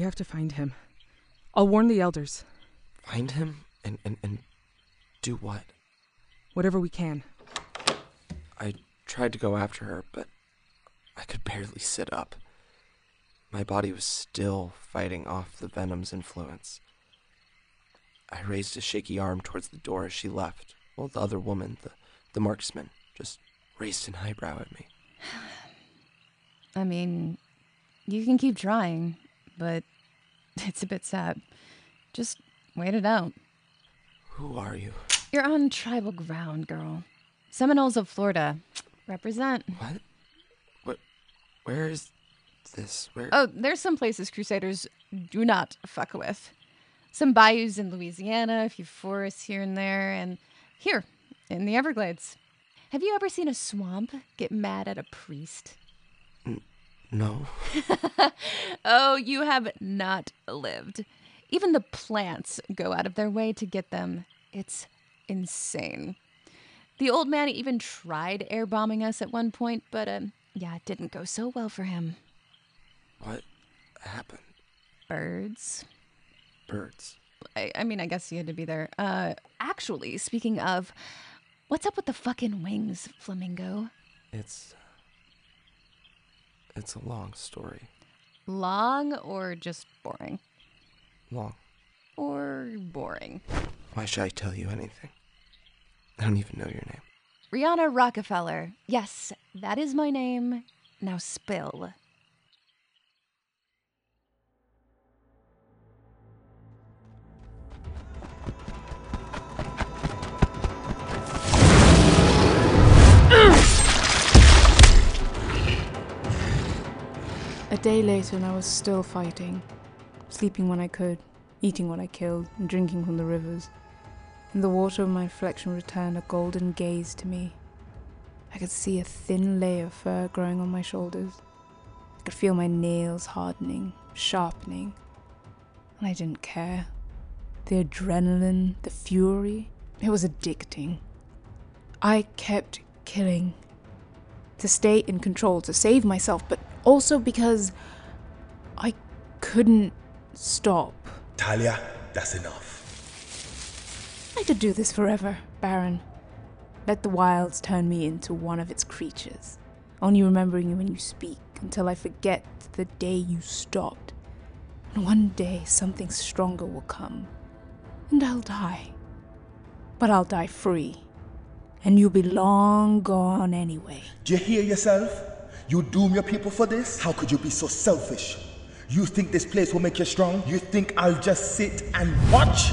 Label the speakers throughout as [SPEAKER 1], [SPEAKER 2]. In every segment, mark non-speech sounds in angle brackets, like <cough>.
[SPEAKER 1] We have to find him. I'll warn the elders.
[SPEAKER 2] Find him and, and, and do what?
[SPEAKER 1] Whatever we can.
[SPEAKER 2] I tried to go after her, but I could barely sit up. My body was still fighting off the venom's influence. I raised a shaky arm towards the door as she left, while the other woman, the, the marksman, just raised an eyebrow at me. <sighs>
[SPEAKER 3] I mean, you can keep trying, but <laughs> it's a bit sad. Just wait it out.
[SPEAKER 2] Who are you?
[SPEAKER 3] You're on tribal ground, girl. Seminoles of Florida. Represent.
[SPEAKER 2] What? What? Where is this? Where?
[SPEAKER 3] Oh, there's some places Crusaders do not fuck with. Some bayous in Louisiana, a few forests here and there, and here in the Everglades. Have you ever seen a swamp get mad at a priest?
[SPEAKER 2] No. <laughs>
[SPEAKER 3] oh, you have not lived. Even the plants go out of their way to get them. It's insane. The old man even tried air bombing us at one point, but uh, yeah, it didn't go so well for him.
[SPEAKER 2] What happened?
[SPEAKER 3] Birds.
[SPEAKER 2] Birds.
[SPEAKER 3] I, I mean, I guess you had to be there. Uh, actually, speaking of, what's up with the fucking wings, Flamingo?
[SPEAKER 2] It's. It's a long story.
[SPEAKER 3] Long or just boring?
[SPEAKER 2] Long.
[SPEAKER 3] Or boring?
[SPEAKER 2] Why should I tell you anything? I don't even know your name.
[SPEAKER 3] Rihanna Rockefeller. Yes, that is my name. Now spill.
[SPEAKER 4] A day later, and I was still fighting, sleeping when I could, eating what I killed, and drinking from the rivers. And the water of my reflection returned a golden gaze to me. I could see a thin layer of fur growing on my shoulders. I could feel my nails hardening, sharpening. And I didn't care. The adrenaline, the fury, it was addicting. I kept killing. To stay in control, to save myself, but also because I couldn't stop.
[SPEAKER 5] Talia, that's enough.
[SPEAKER 4] I could do this forever, Baron. Let the wilds turn me into one of its creatures, only remembering you when you speak until I forget the day you stopped. And one day something stronger will come, and I'll die. But I'll die free, and you'll be long gone anyway.
[SPEAKER 5] Do you hear yourself? You doom your people for this? How could you be so selfish? You think this place will make you strong? You think I'll just sit and watch?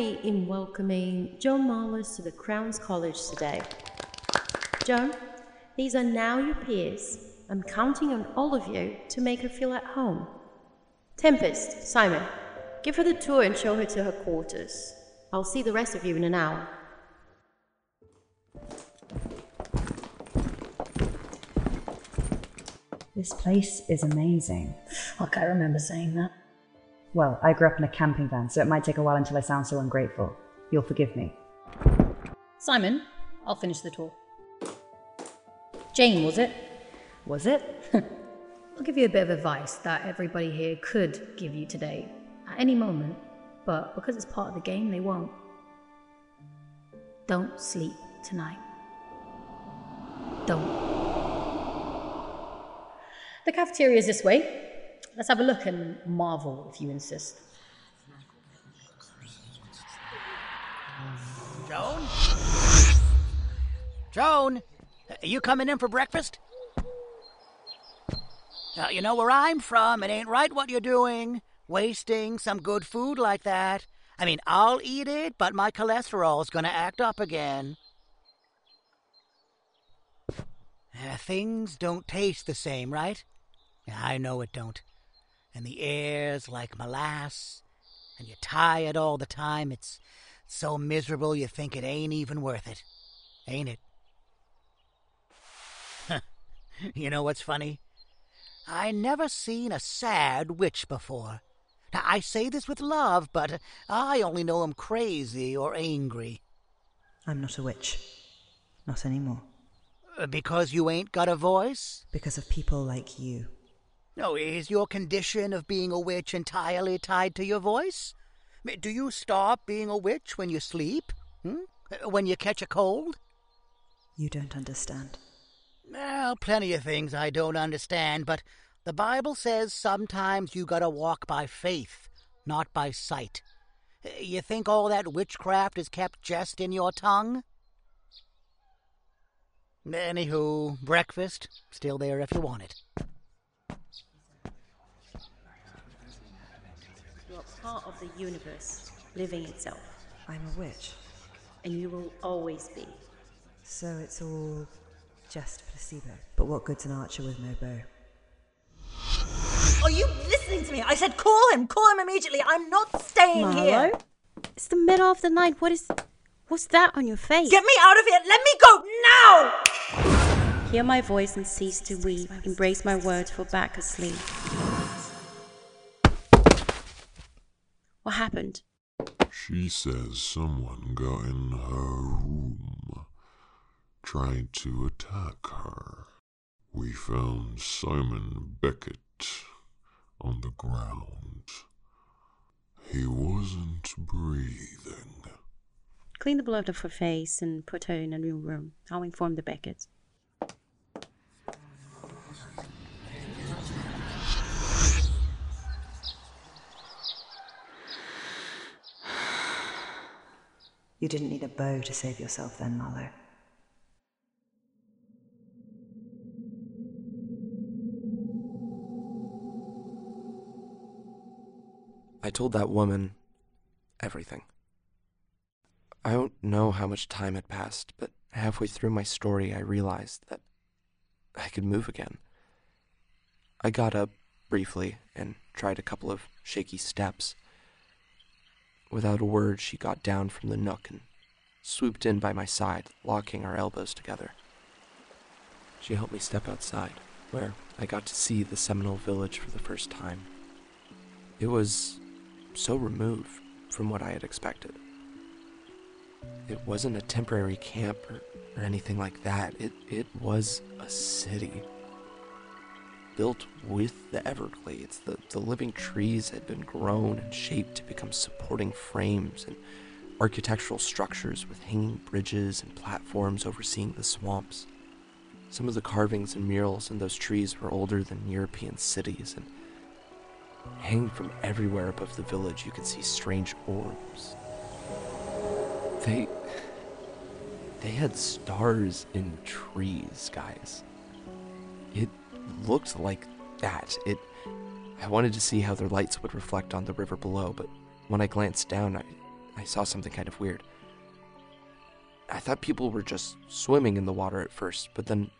[SPEAKER 6] Me in welcoming Joan Marlis to the Crowns College today. Joan, these are now your peers. I'm counting on all of you to make her feel at home. Tempest, Simon, give her the tour and show her to her quarters. I'll see the rest of you in an hour.
[SPEAKER 7] This place is amazing.
[SPEAKER 8] Like I remember saying that.
[SPEAKER 7] Well, I grew up in a camping van, so it might take a while until I sound so ungrateful. You'll forgive me.
[SPEAKER 8] Simon, I'll finish the tour. Jane, was it?
[SPEAKER 7] Was it? <laughs>
[SPEAKER 8] I'll give you a bit of advice that everybody here could give you today, at any moment, but because it's part of the game, they won't. Don't sleep tonight. Don't. The cafeteria is this way. Let's have a look and marvel if you insist.
[SPEAKER 9] Joan? Joan, are you coming in for breakfast? Uh, you know where I'm from, it ain't right what you're doing. Wasting some good food like that. I mean, I'll eat it, but my cholesterol's gonna act up again. Uh, things don't taste the same, right? I know it don't. And the air's like molasses, and you're tired all the time. It's so miserable you think it ain't even worth it. Ain't it? You know what's funny? I never seen a sad witch before. Now, I say this with love, but I only know 'em crazy or angry.
[SPEAKER 10] I'm not a witch. Not anymore.
[SPEAKER 9] Uh, Because you ain't got a voice?
[SPEAKER 10] Because of people like you.
[SPEAKER 9] No, is your condition of being a witch entirely tied to your voice? Do you stop being a witch when you sleep? Hmm? When you catch a cold?
[SPEAKER 10] You don't understand.
[SPEAKER 9] Well, plenty of things I don't understand, but the Bible says sometimes you gotta walk by faith, not by sight. You think all that witchcraft is kept just in your tongue? Anywho, breakfast, still there if you want it.
[SPEAKER 6] Part of the universe, living itself,
[SPEAKER 10] I'm a witch.
[SPEAKER 6] and you will always be.
[SPEAKER 10] So it's all just placebo. But what good's an archer with no bow?
[SPEAKER 11] Are you listening to me? I said call him. Call him immediately. I'm not staying here.
[SPEAKER 6] Marlo? It's the middle of the night. What is. What's that on your face?
[SPEAKER 11] Get me out of here. Let me go now.
[SPEAKER 6] Hear my voice and cease to weep. Embrace my words, fall back asleep. What happened?
[SPEAKER 12] She says someone got in her room, tried to attack her. We found Simon Beckett on the ground. He wasn't breathing.
[SPEAKER 6] Clean the blood off her face and put her in a new room. I'll inform the Becketts.
[SPEAKER 10] You didn't need a bow to save yourself then, Marlowe.
[SPEAKER 2] I told that woman everything. I don't know how much time had passed, but halfway through my story, I realized that I could move again. I got up briefly and tried a couple of shaky steps. Without a word, she got down from the nook and swooped in by my side, locking our elbows together. She helped me step outside, where I got to see the Seminole village for the first time. It was so removed from what I had expected. It wasn't a temporary camp or, or anything like that. It, it was a city. Built with the Everglades. The, the living trees had been grown and shaped to become supporting frames and architectural structures with hanging bridges and platforms overseeing the swamps. Some of the carvings and murals in those trees were older than European cities, and hanging from everywhere above the village, you could see strange orbs. They. They had stars in trees, guys. It looked like that. It. I wanted to see how their lights would reflect on the river below, but when I glanced down, I, I saw something kind of weird. I thought people were just swimming in the water at first, but then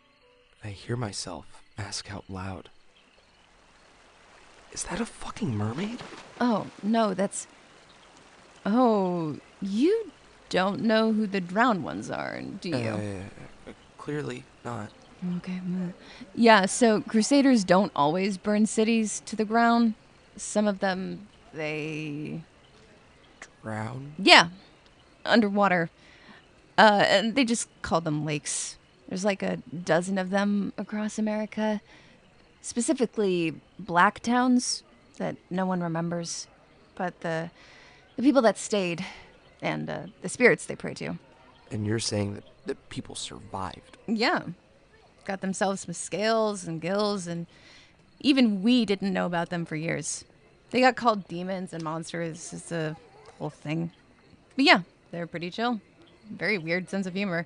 [SPEAKER 2] I hear myself ask out loud Is that a fucking mermaid?
[SPEAKER 3] Oh, no, that's. Oh, you don't know who the drowned ones are, do you?
[SPEAKER 2] Uh, clearly not.
[SPEAKER 3] Okay. Yeah, so crusaders don't always burn cities to the ground. Some of them, they.
[SPEAKER 2] Drown?
[SPEAKER 3] Yeah, underwater. Uh, and they just call them lakes. There's like a dozen of them across America. Specifically, black towns that no one remembers. But the, the people that stayed and uh, the spirits they pray to.
[SPEAKER 2] And you're saying that, that people survived.
[SPEAKER 3] Yeah. Got themselves some scales and gills, and even we didn't know about them for years. They got called demons and monsters. It's a whole thing. But yeah, they're pretty chill. Very weird sense of humor.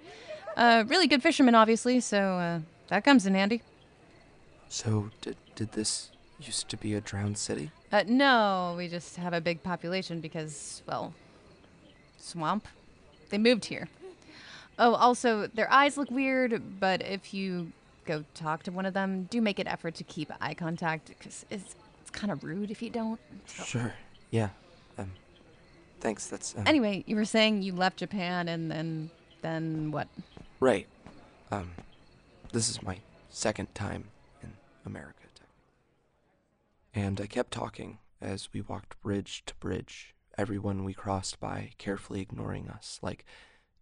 [SPEAKER 3] Uh, really good fishermen, obviously, so uh, that comes in handy.
[SPEAKER 2] So, did, did this used to be a drowned city?
[SPEAKER 3] Uh, no, we just have a big population because, well, swamp. They moved here. Oh, also, their eyes look weird, but if you go talk to one of them, do make an effort to keep eye contact because it's, it's kind of rude if you don't. So-
[SPEAKER 2] Sure. Yeah. Um. Thanks. That's. Um,
[SPEAKER 3] Anyway, you were saying you left Japan and then then what?
[SPEAKER 2] Right. Um. This is my second time in America. And I kept talking as we walked bridge to bridge, everyone we crossed by carefully ignoring us, like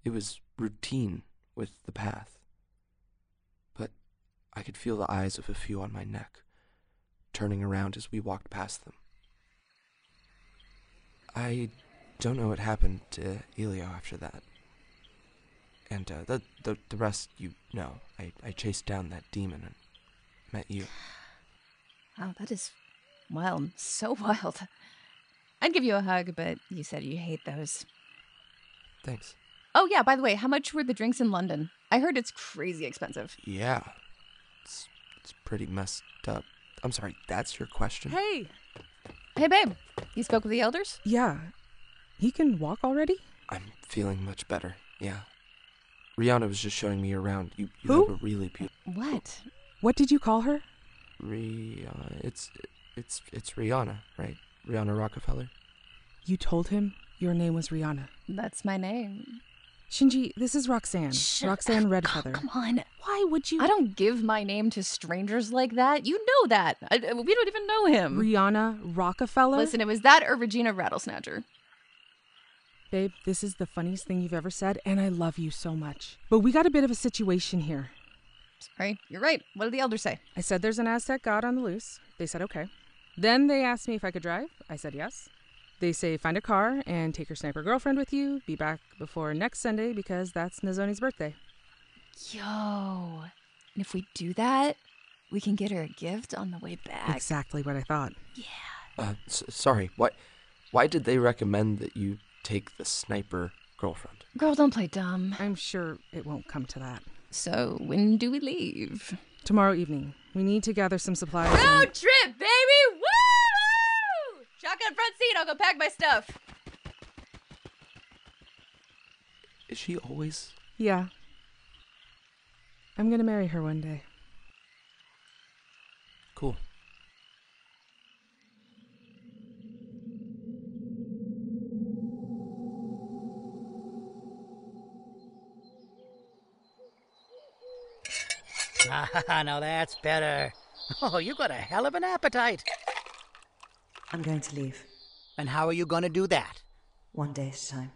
[SPEAKER 2] it was routine with the path. But I could feel the eyes of a few on my neck, turning around as we walked past them. I don't know what happened to Elio after that. And uh, the, the the rest you know. I, I chased down that demon and met you.
[SPEAKER 3] Wow, that is wild. So <laughs> wild. I'd give you a hug, but you said you hate those.
[SPEAKER 2] Thanks.
[SPEAKER 3] Oh, yeah, by the way, how much were the drinks in London? I heard it's crazy expensive.
[SPEAKER 2] Yeah. It's, it's pretty messed up. I'm sorry, that's your question?
[SPEAKER 1] Hey!
[SPEAKER 3] Hey, babe. You spoke with the elders?
[SPEAKER 1] Yeah. He can walk already?
[SPEAKER 2] I'm feeling much better, yeah. Rihanna was just showing me around. You, you
[SPEAKER 1] Who?
[SPEAKER 2] have a really beautiful.
[SPEAKER 3] What?
[SPEAKER 1] What did you call her?
[SPEAKER 2] Rihanna. It's it's it's Rihanna, right? Rihanna Rockefeller.
[SPEAKER 1] You told him your name was Rihanna.
[SPEAKER 3] That's my name.
[SPEAKER 1] Shinji, this is Roxanne.
[SPEAKER 3] Shut
[SPEAKER 1] Roxanne Redfeather.
[SPEAKER 3] Come on.
[SPEAKER 1] Why would you?
[SPEAKER 3] I don't give my name to strangers like that. You know that. I, I- we don't even know him.
[SPEAKER 1] Rihanna Rockefeller?
[SPEAKER 3] Listen, it was that or Regina Rattlesnatcher.
[SPEAKER 1] Babe, this is the funniest thing you've ever said, and I love you so much. But we got a bit of a situation here.
[SPEAKER 3] Sorry, you're right. What did the elders say?
[SPEAKER 1] I said there's an Aztec god on the loose. They said okay. Then they asked me if I could drive. I said yes. They say find a car and take your sniper girlfriend with you. Be back before next Sunday because that's Nazoni's birthday.
[SPEAKER 3] Yo. And if we do that, we can get her a gift on the way back.
[SPEAKER 1] Exactly what I thought.
[SPEAKER 2] Uh, s- sorry. Why? Why did they recommend that you take the sniper girlfriend?
[SPEAKER 3] Girl, don't play dumb.
[SPEAKER 1] I'm sure it won't come to that.
[SPEAKER 3] So, when do we leave?
[SPEAKER 1] Tomorrow evening. We need to gather some supplies. and-
[SPEAKER 3] Road trip, baby! Woo! Shotgun front seat. I'll go pack my stuff.
[SPEAKER 2] Is she always?
[SPEAKER 1] Yeah. I'm gonna marry her one day.
[SPEAKER 2] Cool. <laughs>
[SPEAKER 9] Ah, now that's better. Oh, you got a hell of an appetite.
[SPEAKER 10] I'm going to leave.
[SPEAKER 9] And how are you going to do that?
[SPEAKER 10] One day at a time.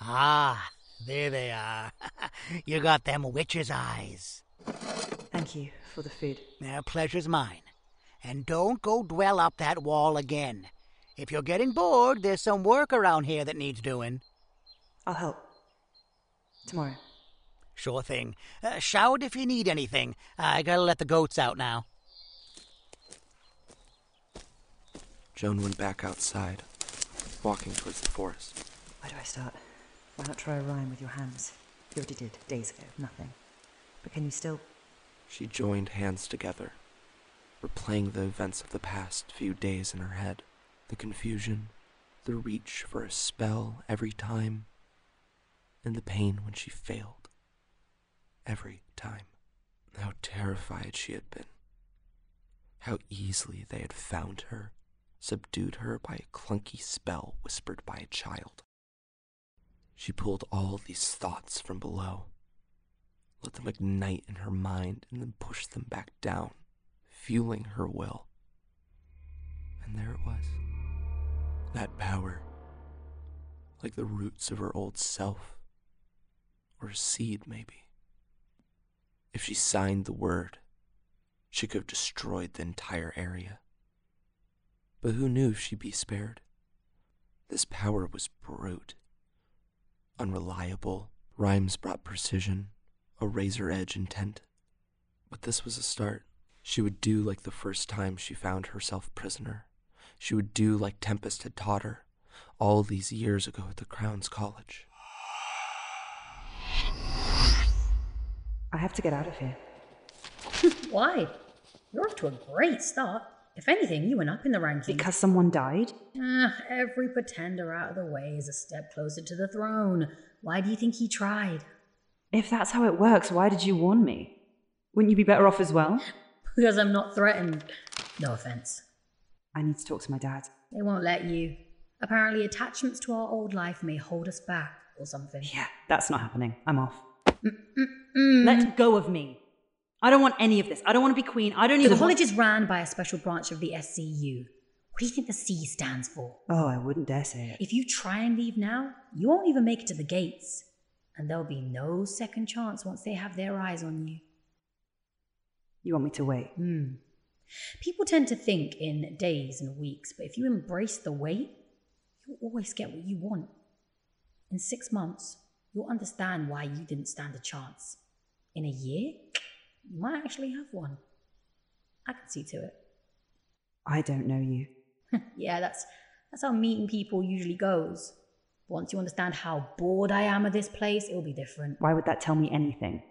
[SPEAKER 9] Ah, there they are. <laughs> you got them witch's eyes.
[SPEAKER 10] Thank you for the food.
[SPEAKER 9] Their pleasure's mine. And don't go dwell up that wall again. If you're getting bored, there's some work around here that needs doing.
[SPEAKER 10] I'll help. Tomorrow.
[SPEAKER 9] Sure thing. Uh, shout if you need anything. I gotta let the goats out now.
[SPEAKER 2] Joan went back outside, walking towards the forest.
[SPEAKER 10] Where do I start? Why not try a rhyme with your hands? You already did, days ago. Nothing. But can you still.
[SPEAKER 2] She joined hands together, replaying the events of the past few days in her head. The confusion, the reach for a spell every time, and the pain when she failed. Every time. How terrified she had been. How easily they had found her, subdued her by a clunky spell whispered by a child. She pulled all these thoughts from below, let them ignite in her mind, and then pushed them back down, fueling her will. And there it was. That power. Like the roots of her old self. Or a seed, maybe. If she signed the word, she could have destroyed the entire area. But who knew if she'd be spared? This power was brute. Unreliable, rhymes brought precision, a razor edge intent. But this was a start. She would do like the first time she found herself prisoner. She would do like Tempest had taught her all these years ago at the Crown's College.
[SPEAKER 10] I have to get out of here. <laughs>
[SPEAKER 8] Why? You're off to a great start. If anything, you went up in the rankings.
[SPEAKER 10] Because someone died?
[SPEAKER 8] Ah, every pretender out of the way is a step closer to the throne. Why do you think he tried?
[SPEAKER 10] If that's how it works, why did you warn me? Wouldn't you be better off as well?
[SPEAKER 8] Because I'm not threatened. No offense.
[SPEAKER 10] I need to talk to my dad.
[SPEAKER 8] They won't let you. Apparently, attachments to our old life may hold us back or something.
[SPEAKER 10] Yeah, that's not happening. I'm off.
[SPEAKER 8] Mm.
[SPEAKER 10] Let go of me. I don't want any of this. I don't want to be queen. I don't even The
[SPEAKER 8] college
[SPEAKER 10] want-
[SPEAKER 8] is ran by a special branch of the SCU. What do you think the C stands for?
[SPEAKER 10] Oh, I wouldn't dare say it.
[SPEAKER 8] If you try and leave now, you won't even make it to the gates. And there'll be no second chance once they have their eyes on you.
[SPEAKER 10] You want me to wait?
[SPEAKER 8] Hmm. People tend to think in days and weeks, but if you embrace the wait, you'll always get what you want. In six months, you'll understand why you didn't stand a chance. In a year, you might actually have one. I can see to it.
[SPEAKER 10] I don't know you. <laughs>
[SPEAKER 8] yeah, that's that's how meeting people usually goes. Once you understand how bored I am of this place, it'll be different.
[SPEAKER 10] Why would that tell me anything?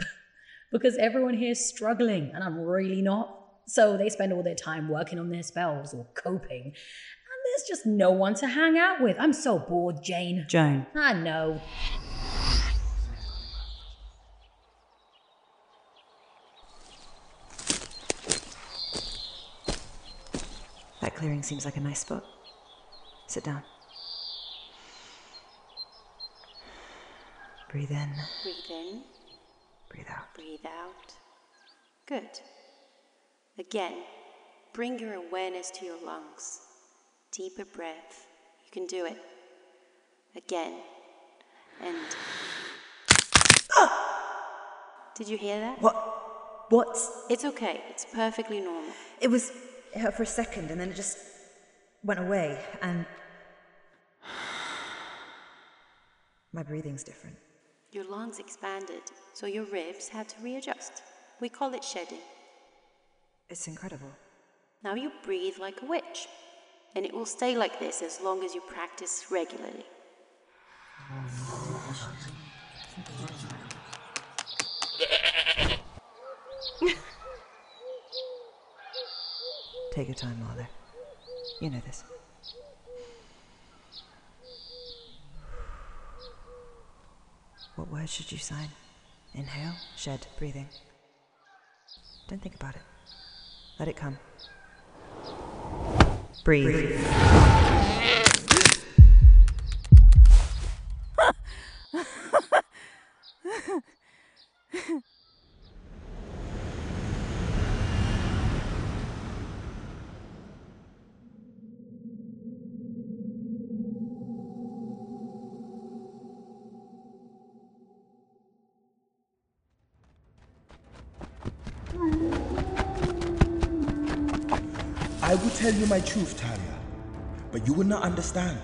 [SPEAKER 10] <laughs>
[SPEAKER 8] Because everyone here's struggling, and I'm really not. So they spend all their time working on their spells or coping. And there's just no one to hang out with. I'm so bored, Jane.
[SPEAKER 10] Joan.
[SPEAKER 8] I know.
[SPEAKER 10] Clearing seems like a nice spot. Sit down. Breathe in.
[SPEAKER 13] Breathe in.
[SPEAKER 10] Breathe out.
[SPEAKER 13] Breathe out. Good. Again, bring your awareness to your lungs. Deeper breath. You can do it. Again. And. Did you hear that?
[SPEAKER 10] What? What?
[SPEAKER 13] It's okay. It's perfectly normal.
[SPEAKER 10] It was it hurt for a second and then it just went away and my breathing's different.
[SPEAKER 13] Your lungs expanded, so your ribs had to readjust. We call it shedding.
[SPEAKER 10] It's incredible.
[SPEAKER 13] Now you breathe like a witch, and it will stay like this as long as you practice regularly.
[SPEAKER 10] Oh, Take your time, Marlo. You know this. What word should you sign? Inhale, shed, breathing. Don't think about it. Let it come. Breathe.
[SPEAKER 5] I will tell you my truth, Talia, but you will not understand.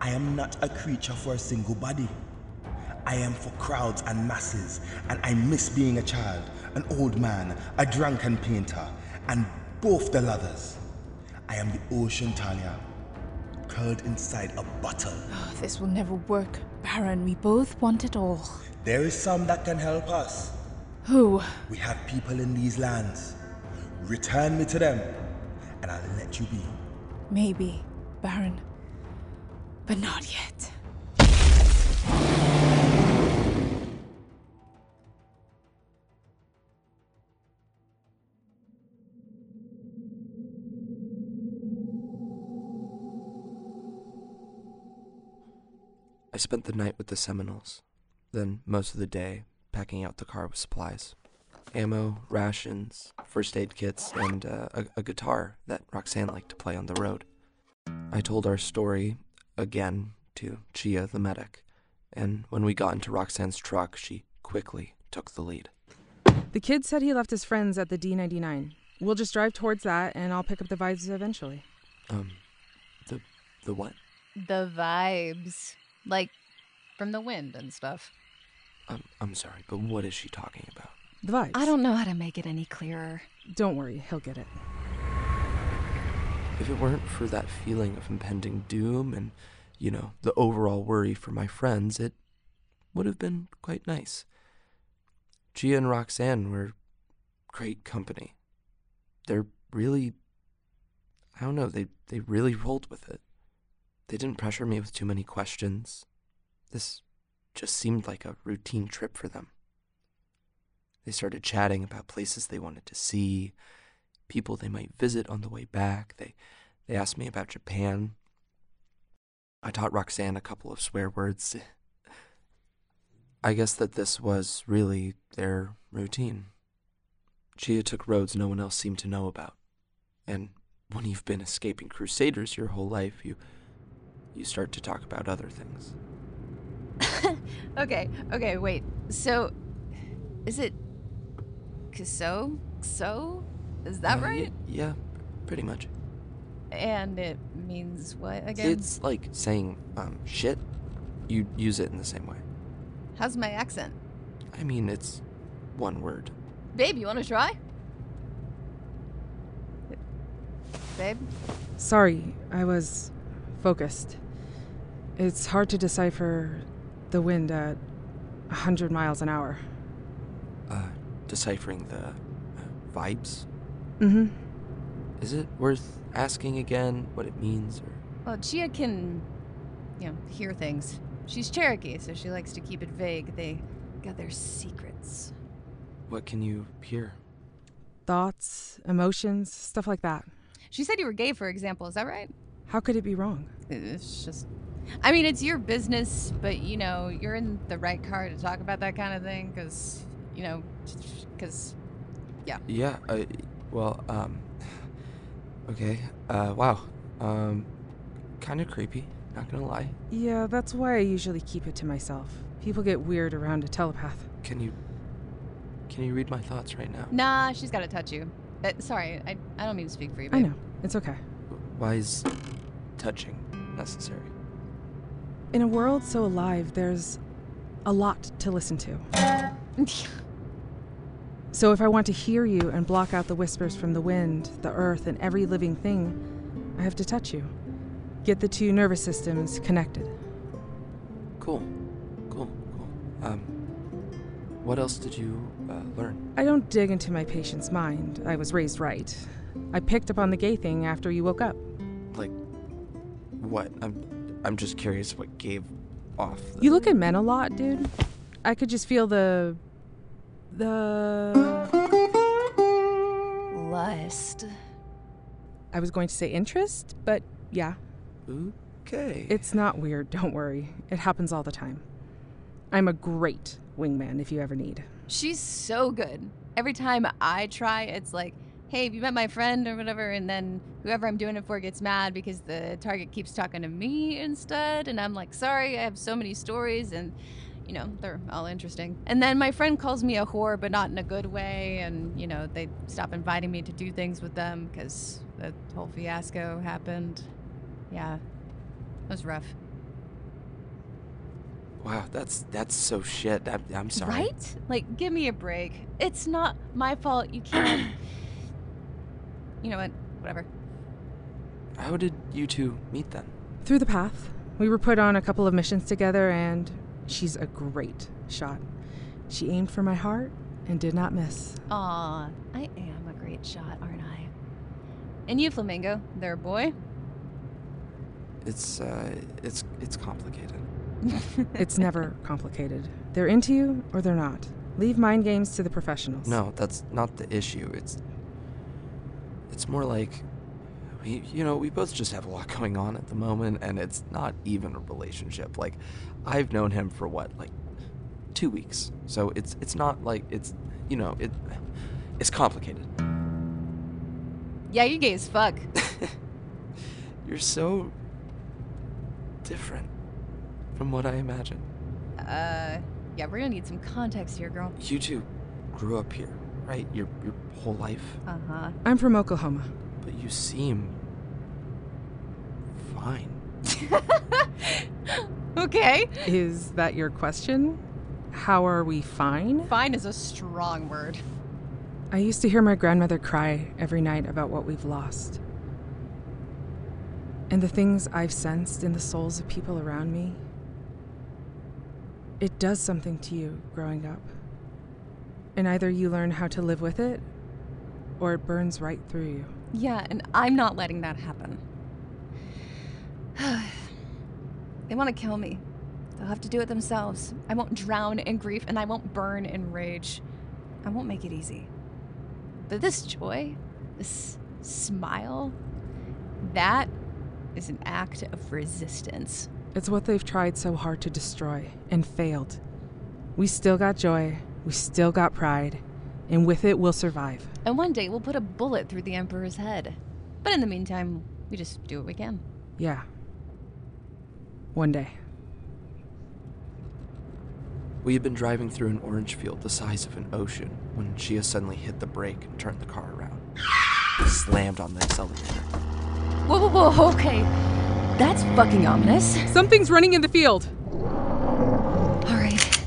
[SPEAKER 5] I am not a creature for a single body. I am for crowds and masses, and I miss being a child, an old man, a drunken painter, and both the others. I am the ocean, Talia, curled inside a bottle.
[SPEAKER 4] Oh, this will never work, Baron. We both want it all.
[SPEAKER 5] There is some that can help us.
[SPEAKER 4] Who?
[SPEAKER 5] We have people in these lands. Return me to them, and I'll let you be.
[SPEAKER 4] Maybe, Baron. But not yet.
[SPEAKER 2] I spent the night with the Seminoles, then most of the day packing out the car with supplies ammo, rations, first aid kits, and uh, a, a guitar that Roxanne liked to play on the road. I told our story again to Chia the medic, and when we got into Roxanne's truck, she quickly took the lead.
[SPEAKER 1] The kid said he left his friends at the D99. We'll just drive towards that, and I'll pick up the vibes eventually.
[SPEAKER 2] Um, the the what?
[SPEAKER 3] The vibes. Like from the wind and stuff.
[SPEAKER 2] Um, I'm sorry, but what is she talking about?
[SPEAKER 1] The vibes.
[SPEAKER 3] I don't know how to make it any clearer.
[SPEAKER 1] Don't worry, he'll get it.
[SPEAKER 2] If it weren't for that feeling of impending doom and, you know, the overall worry for my friends, it would have been quite nice. Chia and Roxanne were great company. They're really I don't know, they they really rolled with it. They didn't pressure me with too many questions. This just seemed like a routine trip for them. They started chatting about places they wanted to see, people they might visit on the way back. They they asked me about Japan. I taught Roxanne a couple of swear words. I guess that this was really their routine. Chia took roads no one else seemed to know about. And when you've been escaping crusaders your whole life, you you start to talk about other things. <laughs>
[SPEAKER 3] Okay, okay, wait. So, is it Kso? So? Is that
[SPEAKER 2] Uh,
[SPEAKER 3] right?
[SPEAKER 2] y- yeah, pretty much.
[SPEAKER 3] And it means what again?
[SPEAKER 2] It's like saying um shit. You use it in the same way.
[SPEAKER 3] How's my accent?
[SPEAKER 2] I mean, it's one word.
[SPEAKER 3] Babe, you want to try? Babe?
[SPEAKER 1] Sorry, I was focused. It's hard to decipher the wind at 100 miles an hour.
[SPEAKER 2] Deciphering the uh, vibes.
[SPEAKER 1] Mm hmm.
[SPEAKER 2] Is it worth asking again what it means? Or
[SPEAKER 3] Well, Chia can, you know, hear things. She's Cherokee, so she likes to keep it vague. They got their secrets.
[SPEAKER 2] what can you hear?
[SPEAKER 1] Thoughts, emotions, stuff like that.
[SPEAKER 3] She said you were gay, for example. Is that right?
[SPEAKER 1] How could it be wrong?
[SPEAKER 3] It's just. I mean, it's your business, but you know, you're in the right car to talk about that kind of thing, because, you know, because, yeah.
[SPEAKER 2] Yeah. I, well, um. Okay. Uh. Wow. Um. Kind of creepy. Not gonna lie.
[SPEAKER 1] Yeah, that's why I usually keep it to myself. People get weird around a telepath.
[SPEAKER 2] Can you? Can you read my thoughts right now?
[SPEAKER 3] Nah, she's got to touch you. Uh, sorry, I, I don't mean to speak for you,
[SPEAKER 1] I know. It's okay.
[SPEAKER 2] Why is touching necessary?
[SPEAKER 1] In a world so alive, there's a lot to listen to. <laughs> So if I want to hear you and block out the whispers from the wind, the earth, and every living thing, I have to touch you. Get the two nervous systems connected.
[SPEAKER 2] Cool. Cool. Cool. Um. What else did you uh, learn?
[SPEAKER 1] I don't dig into my patient's mind. I was raised right. I picked up on the gay thing after you woke up.
[SPEAKER 2] Like, what? I'm. I'm just curious what gave off. The,
[SPEAKER 1] You look at men a lot, dude. I could just feel the. The.
[SPEAKER 3] Lust.
[SPEAKER 1] I was going to say interest, but yeah.
[SPEAKER 2] Okay.
[SPEAKER 1] It's not weird, don't worry. It happens all the time. I'm a great wingman if you ever need.
[SPEAKER 3] She's so good. Every time I try, it's like, hey, have you met my friend or whatever? And then whoever I'm doing it for gets mad because the target keeps talking to me instead. And I'm like, sorry, I have so many stories and, you know, they're all interesting. And then my friend calls me a whore, but not in a good way. And, you know, they stop inviting me to do things with them because the whole fiasco happened. Yeah, it was rough.
[SPEAKER 2] Wow. That's that's so shit. I'm, I'm sorry.
[SPEAKER 3] Right? Like, give me a break. It's not my fault. You can't. <clears throat> you know what? Whatever.
[SPEAKER 2] How did you two meet then?
[SPEAKER 1] Through the path, we were put on a couple of missions together, and she's a great shot. She aimed for my heart and did not miss.
[SPEAKER 3] Aw, I am a great shot, aren't I? And you, Flamingo, there, boy.
[SPEAKER 2] It's uh. It's it's complicated. <laughs>
[SPEAKER 1] it's never complicated. They're into you or they're not. Leave mind games to the professionals.
[SPEAKER 2] No, that's not the issue. It's it's more like we you know, we both just have a lot <laughs> going on at the moment and it's not even a relationship. Like I've known him for what? Like 2 weeks. So it's it's not like it's you know, it it's complicated.
[SPEAKER 3] Yeah, you gay as fuck. <laughs>
[SPEAKER 2] You're so different from what I imagined.
[SPEAKER 3] uh, yeah, we're gonna need some context here, girl.
[SPEAKER 2] You two grew up here, right? Your your whole life.
[SPEAKER 3] Uh huh.
[SPEAKER 1] I'm from Oklahoma.
[SPEAKER 2] But you seem fine. <laughs>
[SPEAKER 3] Okay.
[SPEAKER 1] Is that your question? How are we fine?
[SPEAKER 3] Fine is a strong word.
[SPEAKER 1] I used to hear my grandmother cry every night about what we've lost. And the things I've sensed in the souls of people around me. It does something to you growing up. And either you learn how to live with it, or it burns right through you.
[SPEAKER 3] Yeah, and I'm not letting that happen. <sighs> they want to kill me. They'll have to do it themselves. I won't drown in grief and I won't burn in rage. I won't make it easy. But this joy, this smile, that is an act of resistance.
[SPEAKER 1] It's what they've tried so hard to destroy and failed. We still got joy, we still got pride, and with it, we'll survive.
[SPEAKER 3] And one day we'll put a bullet through the Emperor's head. But in the meantime, we just do what we can.
[SPEAKER 1] Yeah. One day.
[SPEAKER 2] We had been driving through an orange field the size of an ocean when Chia suddenly hit the brake and turned the car around. Slammed on the accelerator.
[SPEAKER 3] Whoa, whoa, whoa, okay. That's fucking ominous.
[SPEAKER 1] Something's running in the field.
[SPEAKER 3] All right.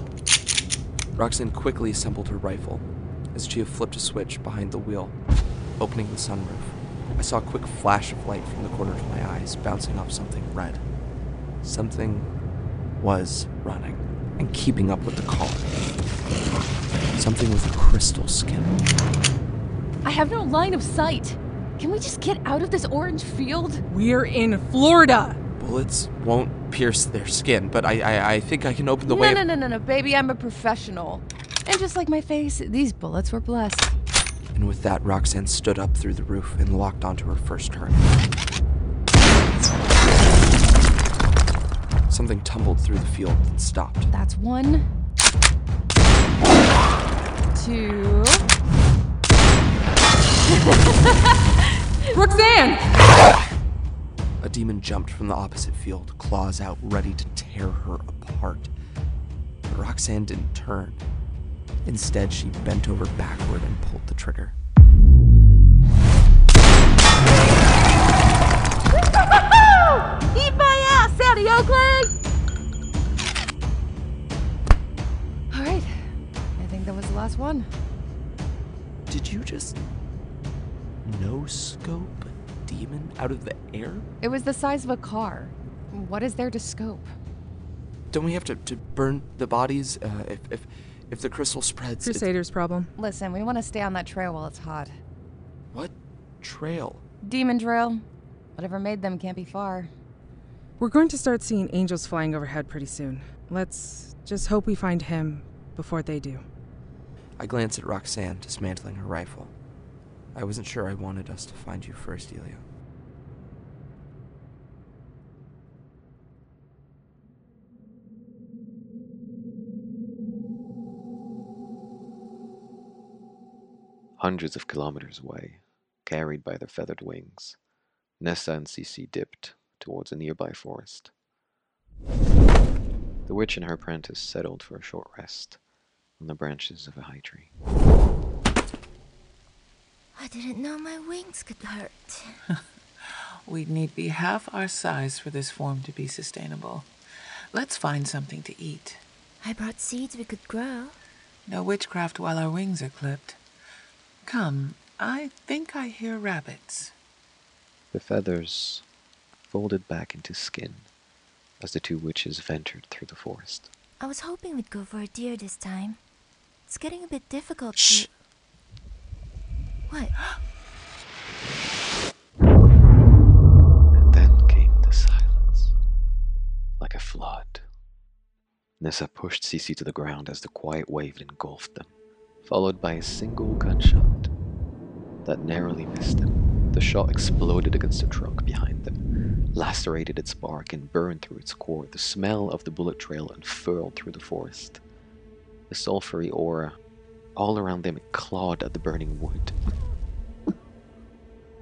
[SPEAKER 2] Roxanne quickly assembled her rifle as Chia flipped a switch behind the wheel, opening the sunroof. I saw a quick flash of light from the corner of my eyes, bouncing off something red. Something was running and keeping up with the car. Something with a crystal skin.
[SPEAKER 3] I have no line of sight. Can we just get out of this orange field?
[SPEAKER 1] We're in Florida.
[SPEAKER 2] Bullets won't pierce their skin, but I I, I think I can open the
[SPEAKER 3] no,
[SPEAKER 2] way.
[SPEAKER 3] no, no, no, no, baby. I'm a professional. And just like my face, these bullets were blessed.
[SPEAKER 2] And with that, Roxanne stood up through the roof and locked onto her first turn. Something tumbled through the field and stopped.
[SPEAKER 3] That's one. Two. <laughs>
[SPEAKER 1] Roxanne!
[SPEAKER 2] A demon jumped from the opposite field, claws out, ready to tear her apart. But Roxanne didn't turn. Instead, she bent over backward and pulled the trigger. <laughs>
[SPEAKER 11] Eat my ass, Annie Oakley!
[SPEAKER 3] All right. I think that was the last one.
[SPEAKER 2] Did you just no scope a demon out of the air?
[SPEAKER 3] It was the size of a car. What is there to scope?
[SPEAKER 2] Don't we have to, to burn the bodies uh, if, if if the crystal spreads? it's-
[SPEAKER 1] Crusaders problem.
[SPEAKER 3] Listen, we want to stay on that trail while it's hot.
[SPEAKER 2] What trail?
[SPEAKER 3] Demon trail. Whatever made them can't be far.
[SPEAKER 1] We're going to start seeing angels flying overhead pretty soon. Let's just hope we find him before they do.
[SPEAKER 2] I glanced at Roxanne, dismantling her rifle. I wasn't sure I wanted us to find you first, Delia.
[SPEAKER 14] Hundreds of kilometers away, carried by their feathered wings, Nessa and Cece dipped towards a nearby forest. The witch and her apprentice settled for a short rest on the branches of a high tree.
[SPEAKER 15] I didn't know my wings could hurt. <laughs>
[SPEAKER 16] We'd need to be half our size for this form to be sustainable. Let's find something to eat.
[SPEAKER 15] I brought seeds we could grow.
[SPEAKER 16] No witchcraft while our wings are clipped. Come, I think I hear rabbits.
[SPEAKER 14] The feathers folded back into skin as the two witches ventured through the forest.
[SPEAKER 15] I was hoping we'd go for a deer this time. It's getting a bit difficult
[SPEAKER 16] Shh.
[SPEAKER 15] to. What?
[SPEAKER 14] And then came the silence, like a flood. Nessa pushed Cece to the ground as the quiet wave engulfed them, followed by a single gunshot that narrowly missed them. The shot exploded against a trunk behind them, lacerated its bark, and burned through its core. The smell of the bullet trail unfurled through the forest. The sulphury aura all around them clawed at the burning wood.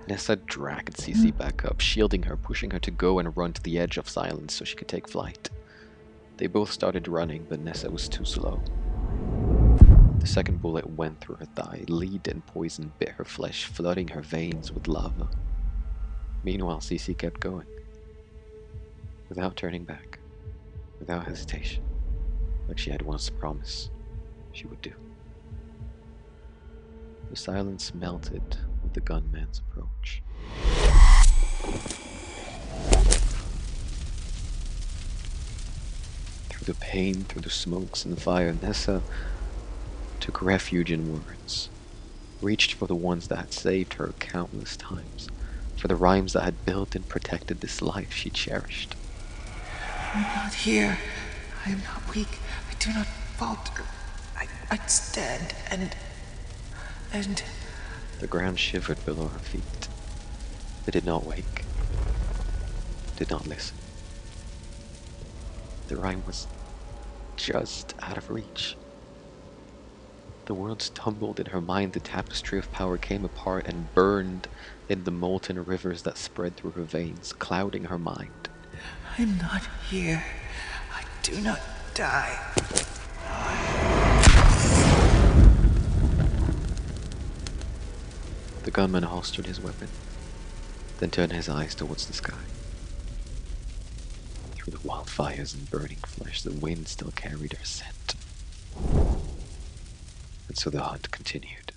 [SPEAKER 14] Nessa dragged Cece back up, shielding her, pushing her to go and run to the edge of silence so she could take flight. They both started running, but Nessa was too slow. The second bullet went through her thigh. Lead and poison bit her flesh, flooding her veins with lava. Meanwhile, Cece kept going. Without turning back. Without hesitation. Like she had once promised she would do. The silence melted with the gunman's approach. Through the pain, through the smokes and the fire, Nessa took refuge in words, reached for the ones that had saved her countless times, for the rhymes that had built and protected this life she cherished.
[SPEAKER 16] I'm not here. I am not weak. I do not falter. I, I stand and. and.
[SPEAKER 14] The ground shivered below her feet. They did not wake, did not listen. The rhyme was just out of reach. The worlds tumbled in her mind, the tapestry of power came apart and burned in the molten rivers that spread through her veins, clouding her mind.
[SPEAKER 16] I'm not here. I do not die.
[SPEAKER 14] The gunman holstered his weapon, then turned his eyes towards the sky. Through the wildfires and burning flesh, the wind still carried her scent. And so the hunt continued.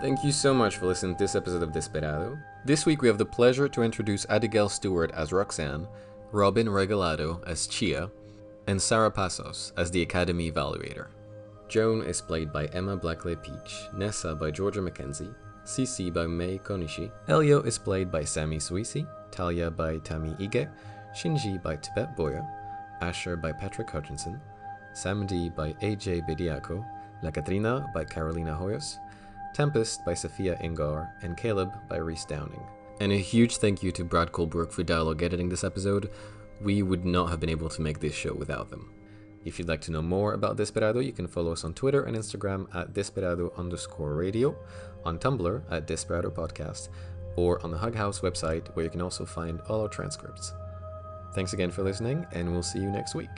[SPEAKER 17] Thank you so much for listening to this episode of Desperado. This week we have the pleasure to introduce Abigail Stewart as Roxanne, Robin Regalado as Chia, and Sarah Passos as the Academy Evaluator. Joan is played by Emma Blackley Peach, Nessa by Georgia McKenzie, Cece by Mei Konishi, Elio is played by Sami Suisi, Talia by Tammy Ige, Shinji by Tibet Boya, Asher by Patrick Hutchinson, Samdi by AJ Bediako, La Katrina by Carolina Hoyos, Tempest by Sophia Ingar, and Caleb by Reese Downing. And a huge thank you to Brad Colbrook for dialogue editing this episode. We would not have been able to make this show without them. If you'd like to know more about Desperado, you can follow us on Twitter and Instagram at Desperado underscore radio, on Tumblr at Desperado Podcast, or on the Hug House website where you can also find all our transcripts. Thanks again for listening, and we'll see you next week.